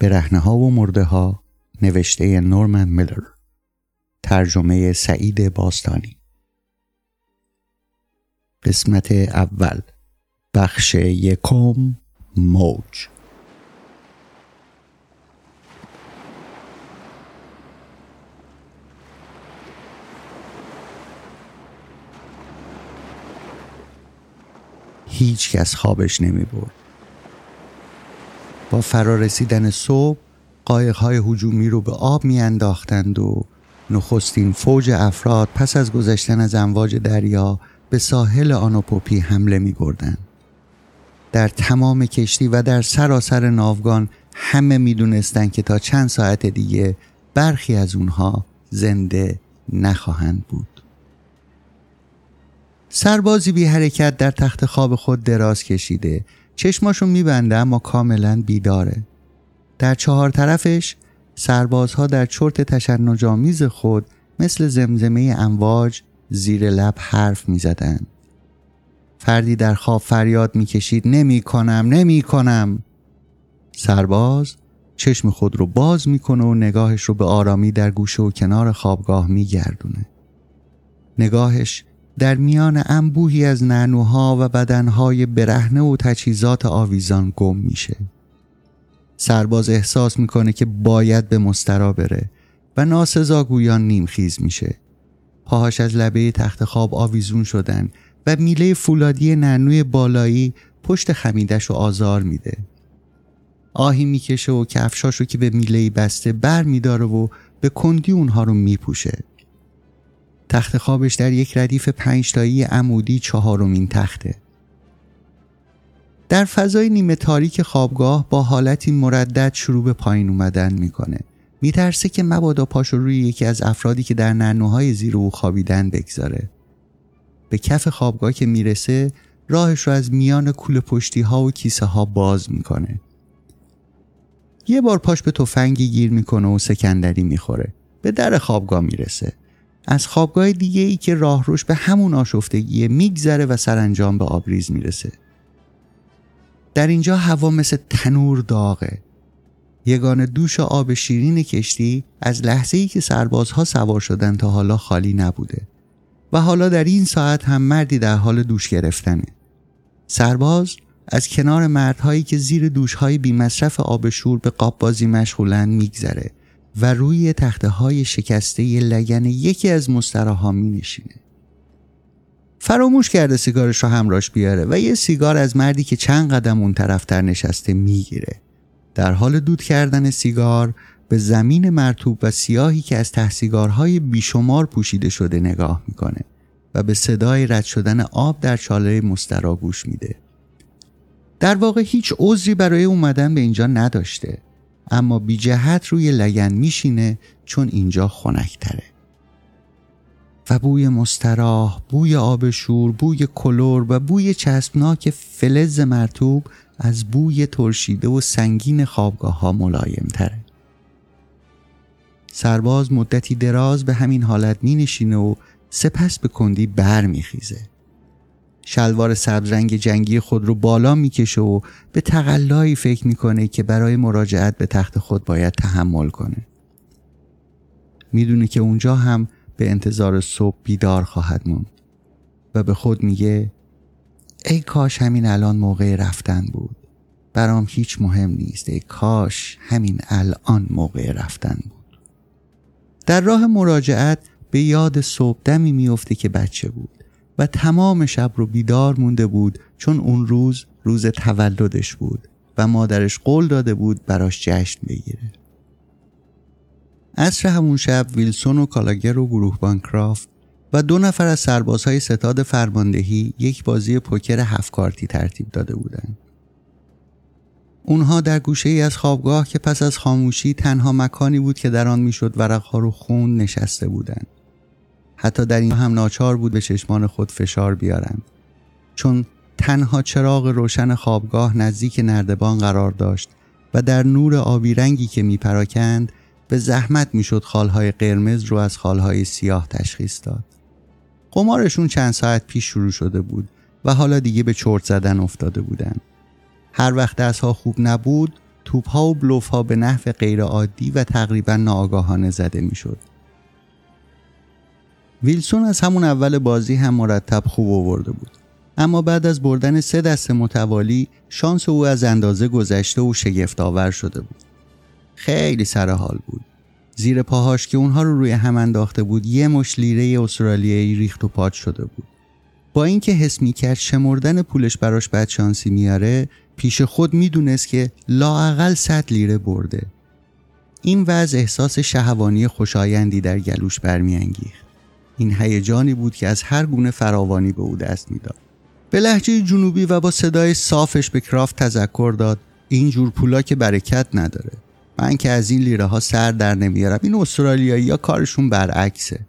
برهنه ها و مرده ها نوشته نورمن میلر. ترجمه سعید باستانی. قسمت اول. بخش یکم موج. هیچ کس خوابش نمی برد. با فرارسیدن صبح قایقهای هجومی رو به آب میانداختند و نخستین فوج افراد پس از گذشتن از امواج دریا به ساحل آنوپوپی حمله می بردن. در تمام کشتی و در سراسر ناوگان همه می که تا چند ساعت دیگه برخی از اونها زنده نخواهند بود. سربازی بی حرکت در تخت خواب خود دراز کشیده چشماشو میبنده اما کاملا بیداره. در چهار طرفش سربازها در چرت تشنجامیز خود مثل زمزمه امواج زیر لب حرف می‌زدند. فردی در خواب فریاد می‌کشید نمی کنم نمی کنم سرباز چشم خود رو باز می‌کنه و نگاهش رو به آرامی در گوشه و کنار خوابگاه میگردونه. نگاهش در میان انبوهی از ننوها و بدنهای برهنه و تجهیزات آویزان گم میشه. سرباز احساس می‌کنه که باید به مسترا بره و ناسزا گویان نیمخیز میشه. پاهاش از لبه تخت خواب آویزون شدن و میله فولادی ننوی بالایی پشت خمیدش و آزار میده. آهی می‌کشه و کفشاشو که به میله بسته بر میداره و به کندی اونها رو میپوشه. تخت خوابش در یک ردیف پنجتایی عمودی چهارمین تخته. در فضای نیمه تاریک خوابگاه با حالتی مردد شروع به پایین اومدن می‌کنه. میترسه که مبادا پاشو روی یکی از افرادی که در ننوهای زیر او خوابیدن بگذاره. به کف خوابگاه که می‌رسه راهش رو از میان کول پشتی ها و کیسه ها باز می‌کنه. یه بار پاش به تفنگی گیر می‌کنه و سکندری می‌خوره. به در خوابگاه می‌رسه. از خوابگاه دیگه ای که راهروش به همون آشفتگی میگذره و سرانجام به آبریز می‌رسه. در اینجا هوا مثل تنور داغه. یگان دوش آب شیرین کشتی از لحظه ای که سربازها سوار شدن تا حالا خالی نبوده و حالا در این ساعت هم مردی در حال دوش گرفتنه. سرباز از کنار مردهایی که زیر دوشهای بیمصرف آب شور به قاب بازی مشغولن میگذره. و روی تخته های شکسته لگن یکی از مستراها می نشینه. فراموش کرده سیگارش رو همراش بیاره و یه سیگار از مردی که چند قدم اون طرفتر نشسته می‌گیره. در حال دود کردن سیگار به زمین مرتوب و سیاهی که از تحسیگارهای بیشمار پوشیده شده نگاه می‌کنه و به صدای رد شدن آب در چاله مسترا گوش میده. در واقع هیچ عذری برای اومدن به اینجا نداشته اما بی جهت روی لگن میشینه چون اینجا خنکتره و بوی مستراح، بوی آب شور، بوی کلور و بوی چسبناک فلز مرتوب از بوی ترشیده و سنگین خوابگاه ها ملایم تره. سرباز مدتی دراز به همین حالت می و سپس به کندی بر می. شلوار سبزرنگ جنگی خود رو بالا می‌کشه و به تقلایی فکر می‌کنه که برای مراجعت به تخت خود باید تحمل کنه. می‌دونه که اونجا هم به انتظار صبح بیدار خواهد موند و به خود میگه ای کاش همین الان موقع رفتن بود. برام هیچ مهم نیست. ای کاش همین الان موقع رفتن بود. در راه مراجعت به یاد صبح دمی میفته که بچه بود. و تمام شب رو بیدار مونده بود چون اون روز روز تولدش بود و مادرش قول داده بود براش جشن بگیره عصر همون شب ویلسون و کالاگر و گروه بانکرافت و دو نفر از سربازهای ستاد فرماندهی یک بازی پوکر هفت کارتی ترتیب داده بودند. اونها در گوشه ای از خوابگاه که پس از خاموشی تنها مکانی بود که در آن می‌شد ورقها رو خون نشسته بودند. حتی در این هم ناچار بود به چشمان خود فشار بیارند چون تنها چراغ روشن خوابگاه نزدیک نردبان قرار داشت و در نور آبی رنگی که میپراکند به زحمت می‌شد خالهای قرمز رو از خالهای سیاه تشخیص داد. قمارشون چند ساعت پیش شروع شده بود و حالا دیگه به چرت زدن افتاده بودند هر وقت دستها خوب نبود توپها و بلوفها به نحو غیرعادی و تقریبا ناآگاهانه زده می‌شد. ویلسون از همون اول بازی هم مرتب خوب آورده بود. اما بعد از بردن سه دست متوالی شانس او از اندازه گذشته و شگفت آور شده بود. خیلی سر حال بود. زیر پاهاش که اونها رو روی هم انداخته بود یه مش لیره استرالیایی ریخت و پاچ شده بود. با اینکه حس می‌کرد شمردن پولش براش بد شانسی میاره پیش خود می‌دونست که لاعقل صد لیره برده. این وضع احساس شهوانی خوشایندی در گلوش برمیانگیخت. این هیجانی بود که از هر گونه فراوانی به او دست می‌داد. به لحجه جنوبی و با صدای صافش به کرافت تذکر داد این جور پولا که برکت نداره. من که از این لیره ها سر در نمیارم این استرالیایی یا کارشون برعکسه.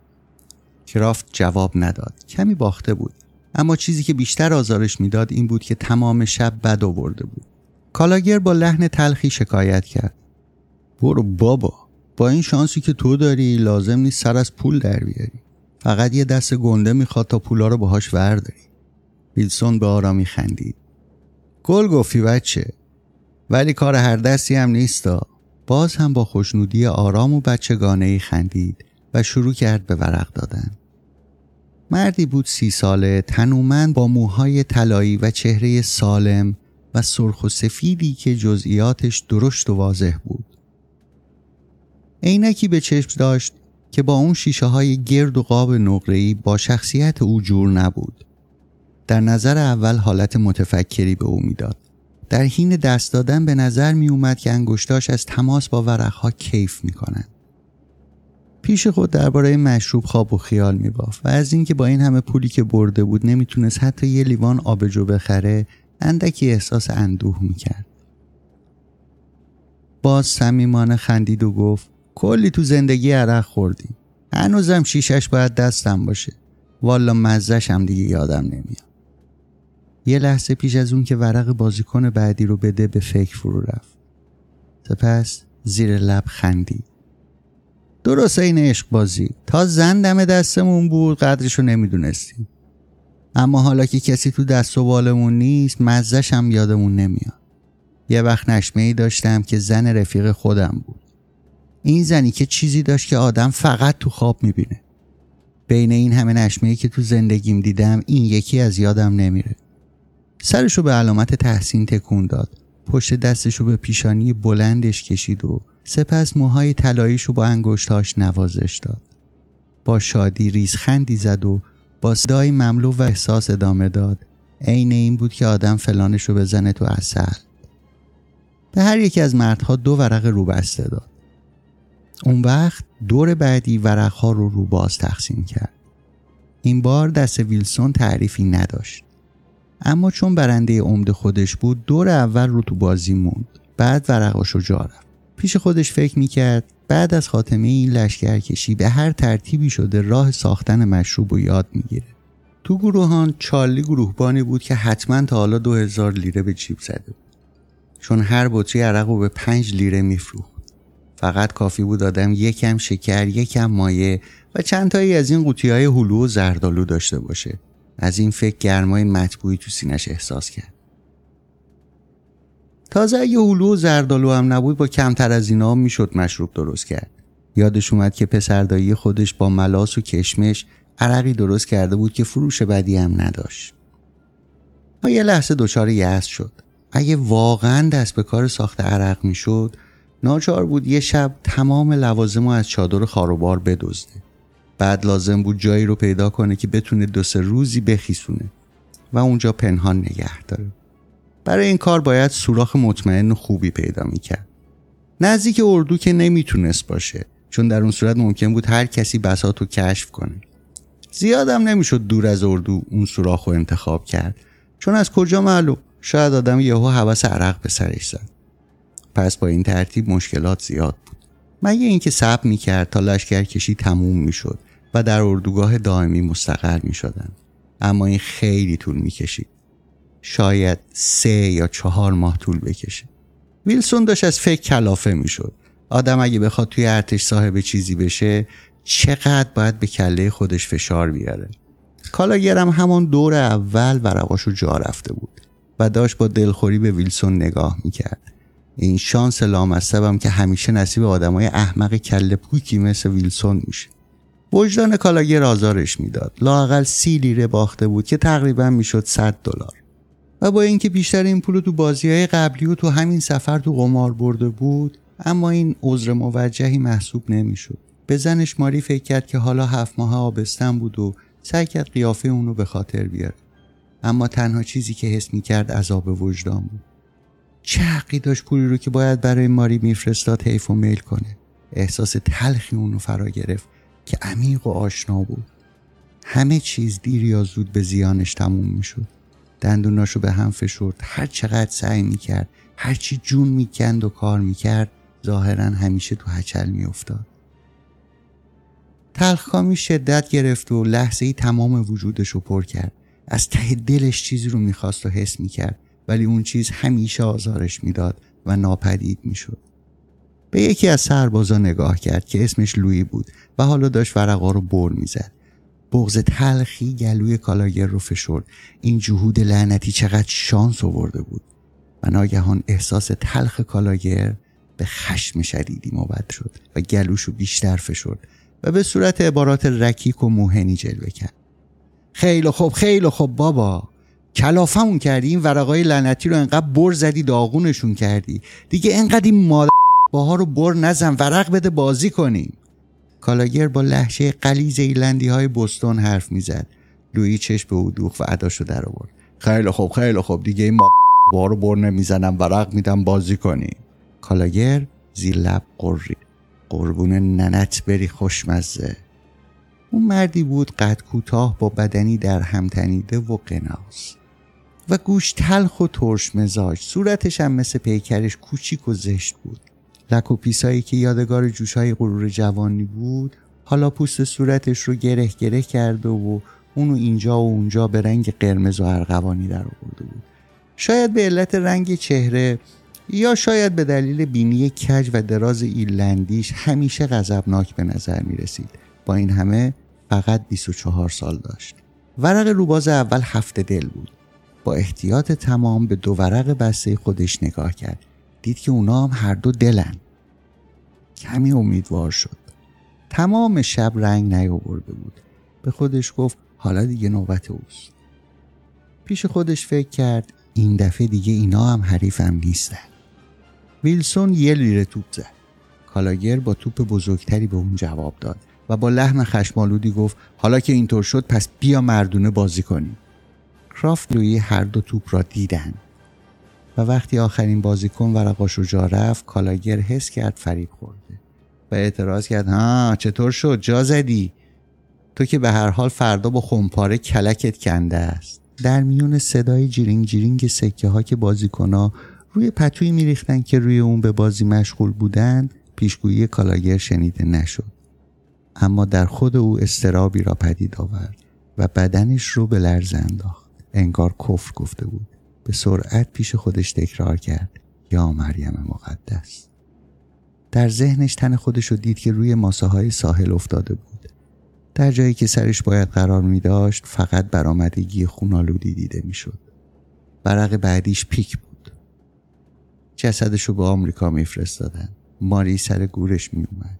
کرافت جواب نداد. کمی باخته بود. اما چیزی که بیشتر آزارش می‌داد این بود که تمام شب بد آورده بود. کالاگر با لحن تلخی شکایت کرد. برو بابا با این شانسی که تو داری لازم نیست سر از پول در بیاری. فقط یه دست گنده می‌خواد تا پولا رو باهاش ورداری. ویلسون به آرامی خندید. گل گفتی بچه ولی کار هر دستی هم نیستا. باز هم با خوشنودی آرام و بچگانه ای خندید و شروع کرد به ورق دادن. مردی بود سی ساله تنومند با موهای طلایی و چهره سالم و سرخ و سفیدی که جزئیاتش درشت و واضح بود. عینکی به چشم داشت که با اون شیشه های گرد و قاب نقره‌ای با شخصیت او جور نبود. در نظر اول حالت متفکری به او می‌داد. در حین دست دادن به نظر می اومد که انگشتاش از تماس با ورقها کیف می کنند. پیش خود درباره مشروب خواب و خیال می باف و از اینکه با این همه پولی که برده بود نمی‌تونست حتی یه لیوان آبجو بخره اندکی احساس اندوه می کرد. باز صمیمانه خندید و گفت کلی تو زندگی عرق خوردی. هنوزم شیشش باید دستم باشه. والا مزش هم دیگه یادم نمیاد. یه لحظه پیش از اون که ورق بازیکن بعدی رو بده به فکر فرو رفت. سپس زیر لب خندید. درست این عشق بازی. تا زن دم دستمون بود قدرشو نمی‌دونستیم. اما حالا که کسی تو دست و بالمون نیست مزش هم یادمون نمیاد. یه وقت نشمه ای داشتم که زن رفیق خودم بود. این زنی که چیزی داشت که آدم فقط تو خواب می‌بینه. بین این همه نشمه ای که تو زندگیم دیدم این یکی از یادم نمیره. سرشو به علامت تحسین تکون داد. پشت دستشو به پیشانی بلندش کشید و سپس موهای طلاییشو با انگشتاش نوازش داد. با شادی ریزخندی زد و با صدای مملو و احساس ادامه داد. عین این بود که آدم فلانشو بزنه تو اصل به هر یکی از مردها دو ورق رو بسته داد. اون وقت دور بعدی ورقها رو رو باز تقسیم کرد. این بار دست ویلسون تعریفی نداشت. اما چون برنده عمد خودش بود دور اول رو تو بازی موند. بعد ورقاشو جا رفت. پیش خودش فکر می‌کرد بعد از خاتمه این لشکرکشی به هر ترتیبی شده راه ساختن مشروب و یاد می‌گیره. تو گروهان چارلی گروهبانی بود که حتما تا حالا دو هزار لیره به جیب زده بود. چون هر بطری عرق رو به پنج لیره میفروخت. فقط کافی بود آدم یکم شکر یکم مایه و چند تایی از این قوطی های هلو و زردالو داشته باشه. از این فکر گرمای مطبوعی تو سینش احساس کرد. تازه اگه هلو و زردالو هم نبود با کمتر از اینا می‌شد مشروب درست کرد. یادش اومد که پسردایی خودش با ملاس و کشمش عرقی درست کرده بود که فروش بدی هم نداشت. ما یه لحظه دچار یأس شد. اگه واقعا دست به کار ساخت عرق می‌شد ناچار بود یه شب تمام لوازم از چادر خاروبار بدزده. بعد لازم بود جایی رو پیدا کنه که بتونه دو سه روزی بخیسونه و اونجا پنهان نگه داره. برای این کار باید سوراخ مطمئن خوبی پیدا می‌کرد. نزدیک اردو که نمی‌تونست باشه چون در اون صورت ممکن بود هر کسی بسات رو کشف کنه. زیادم نمی‌شد دور از اردو اون سوراخ رو انتخاب کرد چون از کجا معلوم؟ شاید آدم یهو حوس عرق به سرش زد. پس با این ترتیب مشکلات زیاد بود. مگه اینکه صبر می‌کرد تا لشکر کشی تموم می‌شد و در اردوگاه دائمی مستقر می‌شدند. اما این خیلی طول می‌کشید. شاید سه یا چهار ماه طول بکشه. ویلسون داشت از فکر کلافه می‌شد. آدم اگه بخواد توی ارتش صاحب چیزی بشه چقدر باید به کله خودش فشار بیاره؟ کالاگرم همون دور اول ورقاشو جا رفته بود و داشت با دلخوری به ویلسون نگاه می‌کرد. این شانس لامصبم که همیشه نصیب آدمای احمق کله پوکی مثل ویلسون میشه. وجدان کالاگر آزارش می‌داد. لاقل سی لیره باخته بود که تقریبا می‌شد 100 دلار. و با اینکه بیشتر این پول تو بازی های قبلی و تو همین سفر تو قمار برده بود اما این عذر موجهی محسوب نمی‌شد. به زنش ماری فکر کرد که حالا هفت ماه آبستن بود و سعی کرد قیافه اونو به خاطر بیاره. اما تنها چیزی که حس می‌کرد عذاب وجدان بود. چه حقی داشت پولی رو که باید برای ماری میفرستاد حیف و میل کنه؟ احساس تلخی اونو فرا گرفت که عمیق و آشنا بود. همه چیز دیر یا زود به زیانش تموم می‌شد. دندوناشو به هم فشرد هر چقدر سعی می‌کرد هرچی جون می‌کند و کار می‌کرد ظاهرا همیشه تو هچل میافتاد. تلخکامی شدت گرفت و لحظه ای تمام وجودش رو پر کرد. از ته دلش چیزی رو می‌خواست و حس می‌کرد. ولی اون چیز همیشه آزارش می‌داد و ناپدید می‌شد. به یکی از سربازا نگاه کرد که اسمش لویی بود و حالا داشت ورقا رو بر می‌زد. بغز تلخی گلوی کالاگر رو فشرد. این جهود لعنتی چقدر شانس آورده بود. و ناگهان احساس تلخ کالاگر به خشم شدیدی مبد شد و گلوش رو بیشتر فشرد و به صورت عبارات رکیک و موهنی جلوه کرد. خیلی خوب خیلی خوب بابا. کلافمون کردی این ورقای لعنتی رو انقدر بر زدی داغونشون کردی. دیگه انقدر این مادر باها رو بر نزن ورق بده بازی کنیم. کالاگر با لحشه قلیز ایلندی های بستون حرف می‌زد. لویی چشم به او دوخ و عداشو در آورد. خیلی خوب خیلی خوب. دیگه این ما رو بر نمی‌زنم ورق میدم بازی کنی کالاگر زیر لب قری. قربون ننت بری خوشمزه. اون مردی بود قد کوتاه با بدنی در هم تنیده و قناس. و گوش تلخ و ترش مزاج. صورتش هم مثل پیکرش کوچیک و زشت بود. لک و پیسایی که یادگار جوشهای غرور جوانی بود حالا پوست صورتش رو گره گره کرده و اونو اینجا و اونجا به رنگ قرمز و ارغوانی در آورده بود. شاید به علت رنگ چهره یا شاید به دلیل بینی کج و دراز ایرلندیش همیشه غضبناک به نظر می رسید با این همه فقط 24 سال داشت. ورق روباز اول هفته دل بود. با احتیاط تمام به دو ورق بسته خودش نگاه کرد. دید که اونا هم هر دو دلن. کمی امیدوار شد. تمام شب رنگ نیاورده بود. به خودش گفت حالا دیگه نوبت اوست. پیش خودش فکر کرد این دفعه دیگه اینا هم حریفم نیستن. ویلسون یه لیره توپ زد. کالاگر با توپ بزرگتری به اون جواب داد و با لحن خشمالودی گفت حالا که اینطور شد پس بیا مردونه بازی کنیم. کرافت لویی هر دو توپ را دیدن. و وقتی آخرین بازیکن ورقاش رو جا رفت کالاگر حس کرد فریب خورده و اعتراض کرد ها چطور شد؟ جا زدی؟ تو که به هر حال فردا با خمپاره کلکت کنده است. در میون صدای جیرینگ جیرینگ سکه ها که بازیکن روی پتوی میریختن که روی اون به بازی مشغول بودند پیشگویی کالاگر شنیده نشد. اما در خود او اضطرابی را پدید آورد و بدنش رو به لرز انداخت. انگار کفر گفته بود. به سرعت پیش خودش تکرار کرد. یا مریم مقدس. در ذهنش تن خودش رو دید که روی ماسه های ساحل افتاده بود. در جایی که سرش باید قرار می داشت فقط برآمدگی خونالودی دیده می شد برق بعدیش پیک بود. جسدش رو به آمریکا میفرستادن. ماری سر گورش می اومد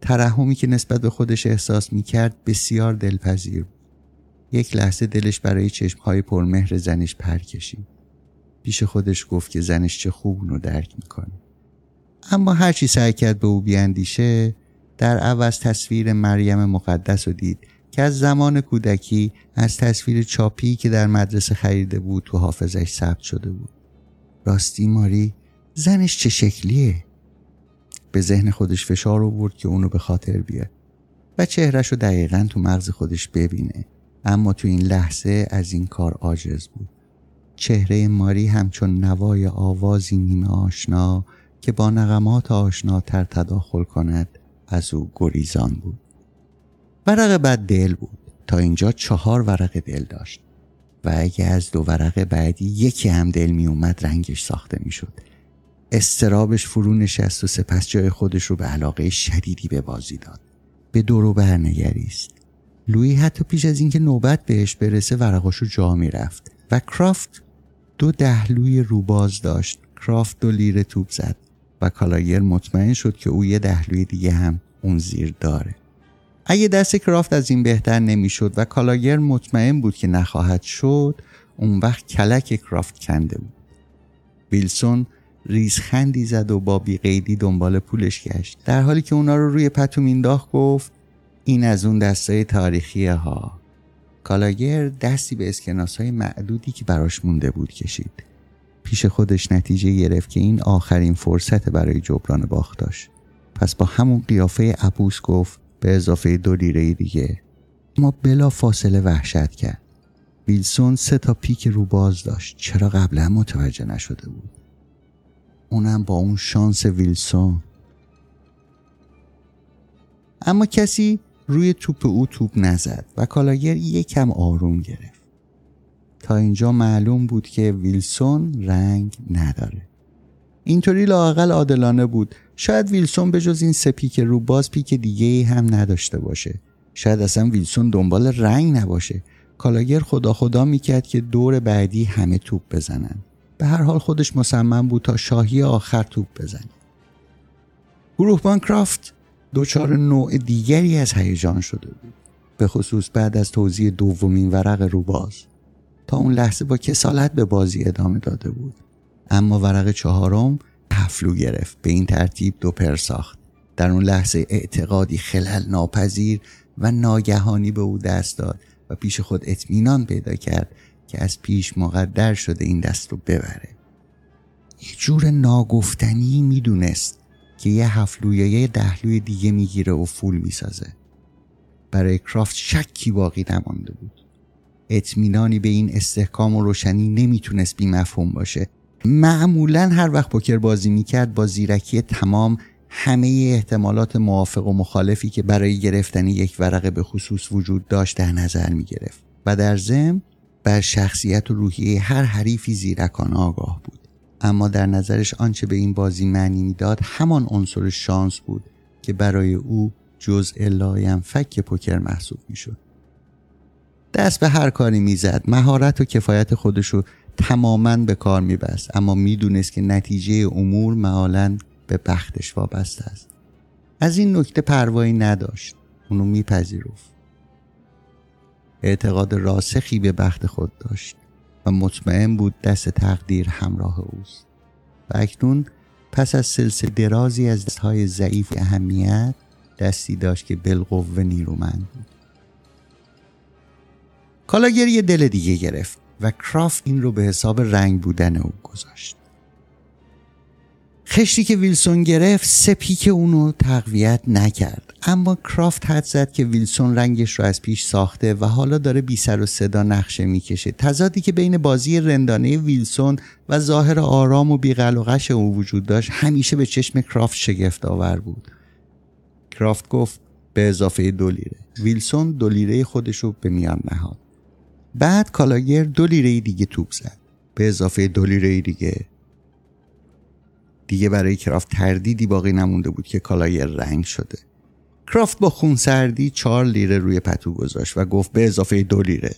ترحمی که نسبت به خودش احساس می کرد بسیار دلپذیر بود. یک لحظه دلش برای چشمهای پرمهر زنش پر کشید. پیش خودش گفت که زنش چه خوب اونو درک می‌کنه. اما هرچی سعی کرد به او بیاندیشه در عوض تصویر مریم مقدس رو دید که از زمان کودکی از تصویر چاپی که در مدرسه خریده بود تو حافظش ثبت شده بود. راستی ماری زنش چه شکلیه؟ به ذهن خودش فشار آورد که اونو به خاطر بیاد و چهرش رو دقیقا تو مغز خودش ببینه. اما تو این لحظه از این کار عاجز بود. چهره ماری همچون نوای آوازی نیمه آشنا که با نغمات آشناتر تداخل کند از او گریزان بود. ورق بعد دل بود. تا اینجا چهار ورق دل داشت. و اگه از دو ورق بعدی یکی هم دل می اومد رنگش ساخته می شد. استرابش فرو نشست و سپس جای خودش رو به علاقه شدیدی به بازی داد. به دورو برنگریست. لوی حتی پیش از اینکه نوبت بهش برسه ورقاشو جا رفت و کرافت دو دهلوی روباز داشت. کرافت دو لیره توپ زد و کالاگر مطمئن شد که او یه دهلوی دیگه هم اون زیر داره. اگه دست کرافت از این بهتر نمی‌شد و کالاگر مطمئن بود که نخواهد شد اون وقت کلک کرافت کنده بود. ویلسون ریزخندی زد و با بیقیدی دنبال پولش گشت. در حالی که اونا رو روی پتو مینداخت گفت این از اون دستای تاریخی ها. کالاگر دستی به اسکناس های معدودی که براش مونده بود کشید. پیش خودش نتیجه گرفت که این آخرین فرصت برای جبران باخت پس با همون قیافه عبوس گفت به اضافه دو لیره دیگه. ما بلا فاصله وحشت کرد. ویلسون سه تا پیک رو باز داشت. چرا قبلا متوجه نشده بود؟ اونم با اون شانس ویلسون. اما کسی روی توپ او توپ نزد و کالاگر یکم آروم گرفت. تا اینجا معلوم بود که ویلسون رنگ نداره. اینطوری لاقل عادلانه بود. شاید ویلسون به جز این سه پیک رو باز پیک دیگه هم نداشته باشه. شاید اصلا ویلسون دنبال رنگ نباشه. کالاگر خدا خدا می‌کرد که دور بعدی همه توپ بزنن. به هر حال خودش مصمم بود تا شاهی آخر توپ بزنه. گروهبان کرافت دچار نوع دیگری از هیجان شده بود. به خصوص بعد از توضیح دومین ورق روباز. تا اون لحظه با کسالت به بازی ادامه داده بود. اما ورق چهارم هفلو گرفت. به این ترتیب دو پر ساخت. در اون لحظه اعتقادی خلل ناپذیر و ناگهانی به او دست داد و پیش خود اطمینان پیدا کرد که از پیش مقدر شده این دست رو ببره. یه جور ناگفتنی می‌دونست. که یه هفلو یا یه دهلوی دیگه می‌گیره و فول می‌سازه. برای کرافت شکی باقی نمانده بود. اطمینانی به این استحکام و روشنی نمی‌تونست بی مفهوم باشه. معمولا هر وقت پوکر بازی می‌کرد با زیرکی تمام همه احتمالات موافق و مخالفی که برای گرفتن یک ورقه به خصوص وجود داشت در نظر می‌گرفت. و در ضمن بر شخصیت و روحیه هر حریفی زیرکانه آگاه بود. اما در نظرش آنچه به این بازی معنی می‌داد همان عنصر شانس بود که برای او جزء لاینفک پوکر محسوب می‌شد. دست به هر کاری می‌زد. مهارت و کفایت خودشو تماما به کار میبست. اما می‌دونست که نتیجه امور مآلا به بختش وابسته است. از این نکته پروایی نداشت. اونو میپذیرفت. اعتقاد راسخی به بخت خود داشت. و مطمئن بود دست تقدیر همراه اوست. و اکنون پس از سلسله درازی از دستهای ضعیف اهمیت دستی داشت که بالقوه نیرومند بود. کالاگر یه دل دیگه گرفت و کرافت این رو به حساب رنگ بودن او گذاشت. خشتی که ویلسون گرفت سه پیک اونو تقویت نکرد. اما کرافت حد زد که ویلسون رنگش رو از پیش ساخته و حالا داره بی سر و صدا نقشه می‌کشه. تضادی که بین بازی رندانه ویلسون و ظاهر آرام و بیقلقش او وجود داشت همیشه به چشم کرافت شگفت آور بود. کرافت گفت به اضافه دو لیره. ویلسون دو خودش رو به میان نهاد. بعد کالاگر دو دیگه توپ زد. به اضافه دو دیگه دیگه برای کرافت تردیدی باقی نمونده بود که کالاگر رنگ شده. کرافت با خونسردی چهار لیره روی پتو گذاشت و گفت به اضافه دو لیره.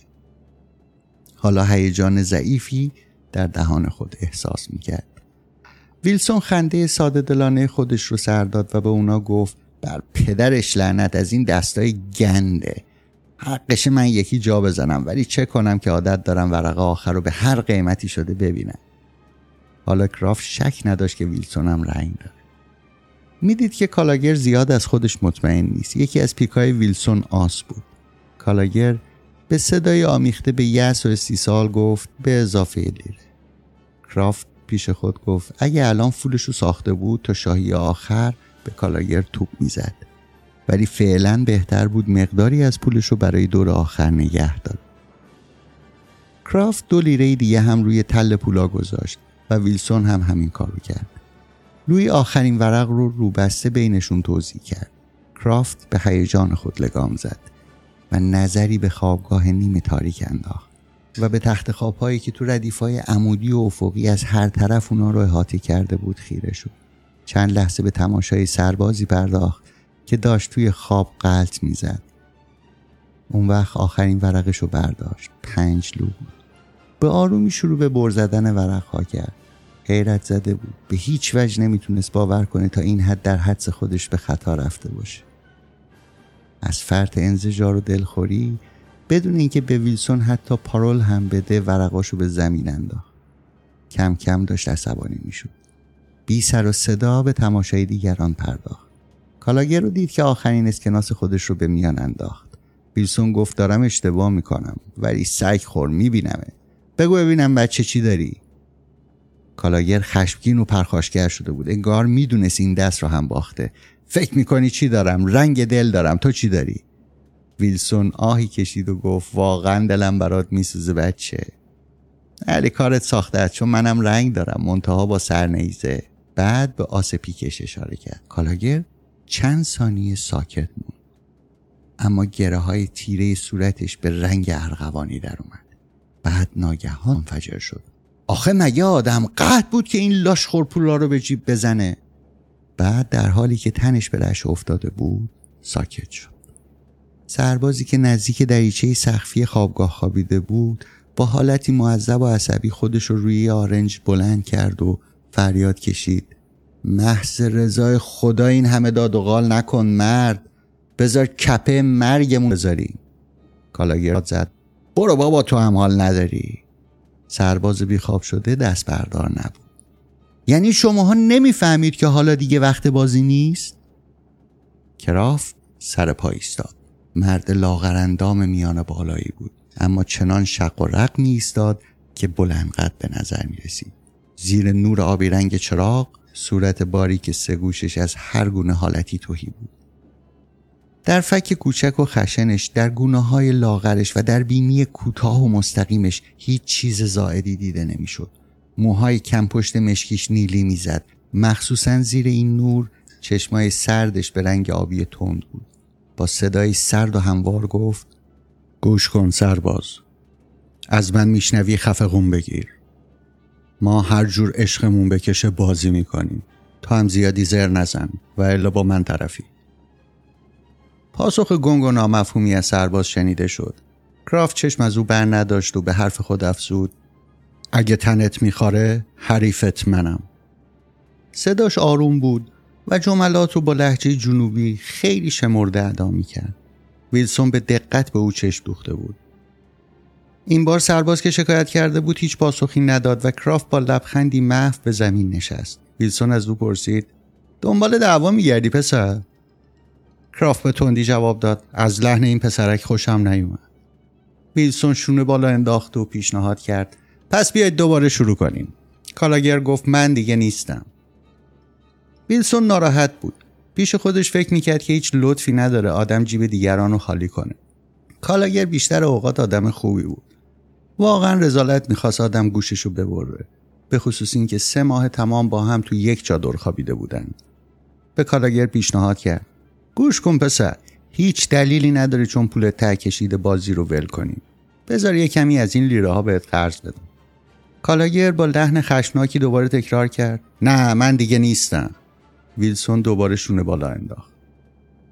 حالا هیجان ضعیفی در دهان خود احساس می‌کرد. ویلسون خنده ساده دلانه خودش رو سر داد و به اونا گفت بر پدرش لعنت از این دستای گنده. حقش من یکی جا بزنم ولی چه کنم که عادت دارم ورقه آخر رو به هر قیمتی شده ببینم. حالا کرافت شک نداشت که ویلسون هم رنگ داره. می‌دید که کالاگر زیاد از خودش مطمئن نیست. یکی از پیکای ویلسون آس بود. کالاگر به صدای آمیخته به یس و استیصال گفت به اضافه لیره کرافت پیش خود گفت اگه الان فولش رو ساخته بود تا شاهی آخر به کالاگر توپ می‌زد. ولی فعلا بهتر بود مقداری از پولش رو برای دور آخر نگه داد کرافت دو لیره دیگه هم روی تل پولا گذاشت. و ویلسون هم همین کارو کرد. لوی آخرین ورق رو روبسته بینشون توضیح کرد. کرافت به هیجان خود لگام زد و نظری به خوابگاه نیمه تاریک انداخت و به تخت خوابهایی که تو ردیفای عمودی و افقی از هر طرف اونا رو احاطه کرده بود خیره شد. چند لحظه به تماشای سربازی پرداخت که داشت توی خواب قلط می‌زد. اون وقت آخرین ورقش رو برداشت. پنج لو بود به آرومی شروع به بر زدن ورق ها کرد. حیرت زده بود. به هیچ وجه نمی‌تونست باور کنه تا این حد در حدس خودش به خطا رفته باشه. از فرط انزجار و دلخوری بدون اینکه به ویلسون حتی پارول هم بده ورقاشو به زمین انداخت. کم کم داشت عصبانی می‌شد. بی سر و صدا به تماشای دیگران پرداخت. کالاگر رو دید که آخرین اسکناس خودش رو به میان انداخت. ویلسون گفت دارم اشتباه می‌کنم ولی سگ خور میبینمه بگو ببینم بچه چی داری. کالاگر خشمگین و پرخاشگر شده بود. انگار می‌دونست این دست رو هم باخته. فکر می‌کنی چی دارم؟ رنگ دل دارم. تو چی داری؟ ویلسون آهی کشید و گفت واقعا دلم برات میسوزه بچه. علی کارت ساخته چون منم رنگ دارم. منتها با سرنیزه. بعد به آس پیکش اشاره کرد. کالاگر چند ثانیه ساکت موند. اما گره های تیره صورتش به رنگ ارغوانی در اومد. بعد ناگهان منفجر شد. آخه مگه آدم قد بود که این لاش خورپولا رو به جیب بزنه؟ بعد در حالی که تنش به رش افتاده بود ساکت شد. سربازی که نزدیک دریچه سخفی خوابگاه خوابیده بود با حالتی معذب و عصبی خودش رو روی آرنج بلند کرد و فریاد کشید. محض رضای خدا این همه داد و قال نکن مرد. بذار کپه مرگمون بذاری کالاگر زد. برو بابا تو هم حال نداری. سرباز بیخواب شده دست بردار نبود. یعنی شماها نمی‌فهمید که حالا دیگه وقت بازی نیست؟ کراف سر پا ایستاد. مرد لاغرندام میان بالایی بود. اما چنان شق و رق می ایستاد که بلند قد به نظر می رسید زیر نور آبی رنگ چراغ صورت باری که سه گوشش از هر گونه حالتی توهی بود. در فک کوچک و خشنش در گونه های لاغرش و در بینی کوتاه و مستقیمش هیچ چیز زائدی دیده نمی‌شد. موهای کم پشت مشکیش نیلی می‌زد. مخصوصا زیر این نور چشمای سردش به رنگ آبی تند بود. با صدای سرد و هموار گفت گوش کن سرباز. از من میشنوی خفه قوم بگیر. ما هر جور عشقمون بکشه بازی می‌کنیم. تا هم زیادی زر نزن و الا با من طرفی. پاسخ گنگ و نامفهومی از سرباز شنیده شد. کرافت چشم از او بر نداشت و به حرف خود افزود. اگه تنت میخواره حریفت منم. صداش آروم بود و جملات رو با لحجه جنوبی خیلی شمرده ادا می‌کرد. ویلسون به دقت به او چشم دوخته بود. این بار سرباز که شکایت کرده بود هیچ پاسخی نداد و کرافت با لبخندی محو به زمین نشست. ویلسون از او پرسید دنبال دعوا میگردی پسر؟ کرافت به تندی جواب داد. از لحن این پسرک خوشم نیومد. ویلسون شونه بالا انداخت و پیشنهاد کرد. پس بیاید دوباره شروع کنیم. کالاگر گفت من دیگه نیستم. ویلسون ناراحت بود. پیش خودش فکر می‌کرد که هیچ لطفی نداره آدم جیب دیگران رو خالی کنه. کالاگر بیشتر اوقات آدم خوبی بود. واقعا رزالت می‌خواست آدم گوششو ببره. به خصوص اینکه سه ماه تمام با هم تو یک چادر خوابیده بودن. به کالاگر پیشنهاد کرد. گوش کن پسر هیچ دلیلی نداره چون پول ته کشیده بازی رو ول کنیم. بذار یه کمی از این لیره ها بهت قرض بدم. کالاگر با لحن خشناکی دوباره تکرار کرد. نه من دیگه نیستم. ویلسون دوباره شونه بالا انداخت.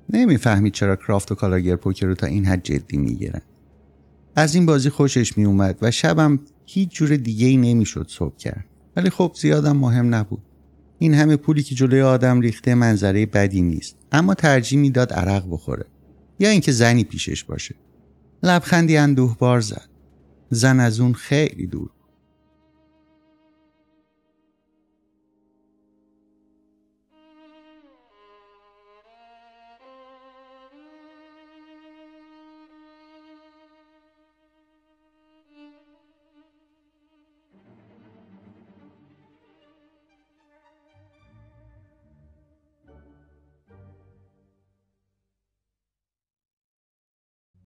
نمی‌فهمید چرا کرافت و کالاگر پوکر رو تا این حد جدی می‌گیرن. از این بازی خوشش میومد و شبم هیچ جور دیگه ای نمی‌شد صبح کرد. ولی خب زیادم مهم نبود. این همه پولی که جلوی آدم ریخته منظره بدی نیست. اما ترجیح می‌داد عرق بخوره. یا اینکه زنی پیشش باشه. لبخندی اندوه بار زد. زن از اون خیلی دور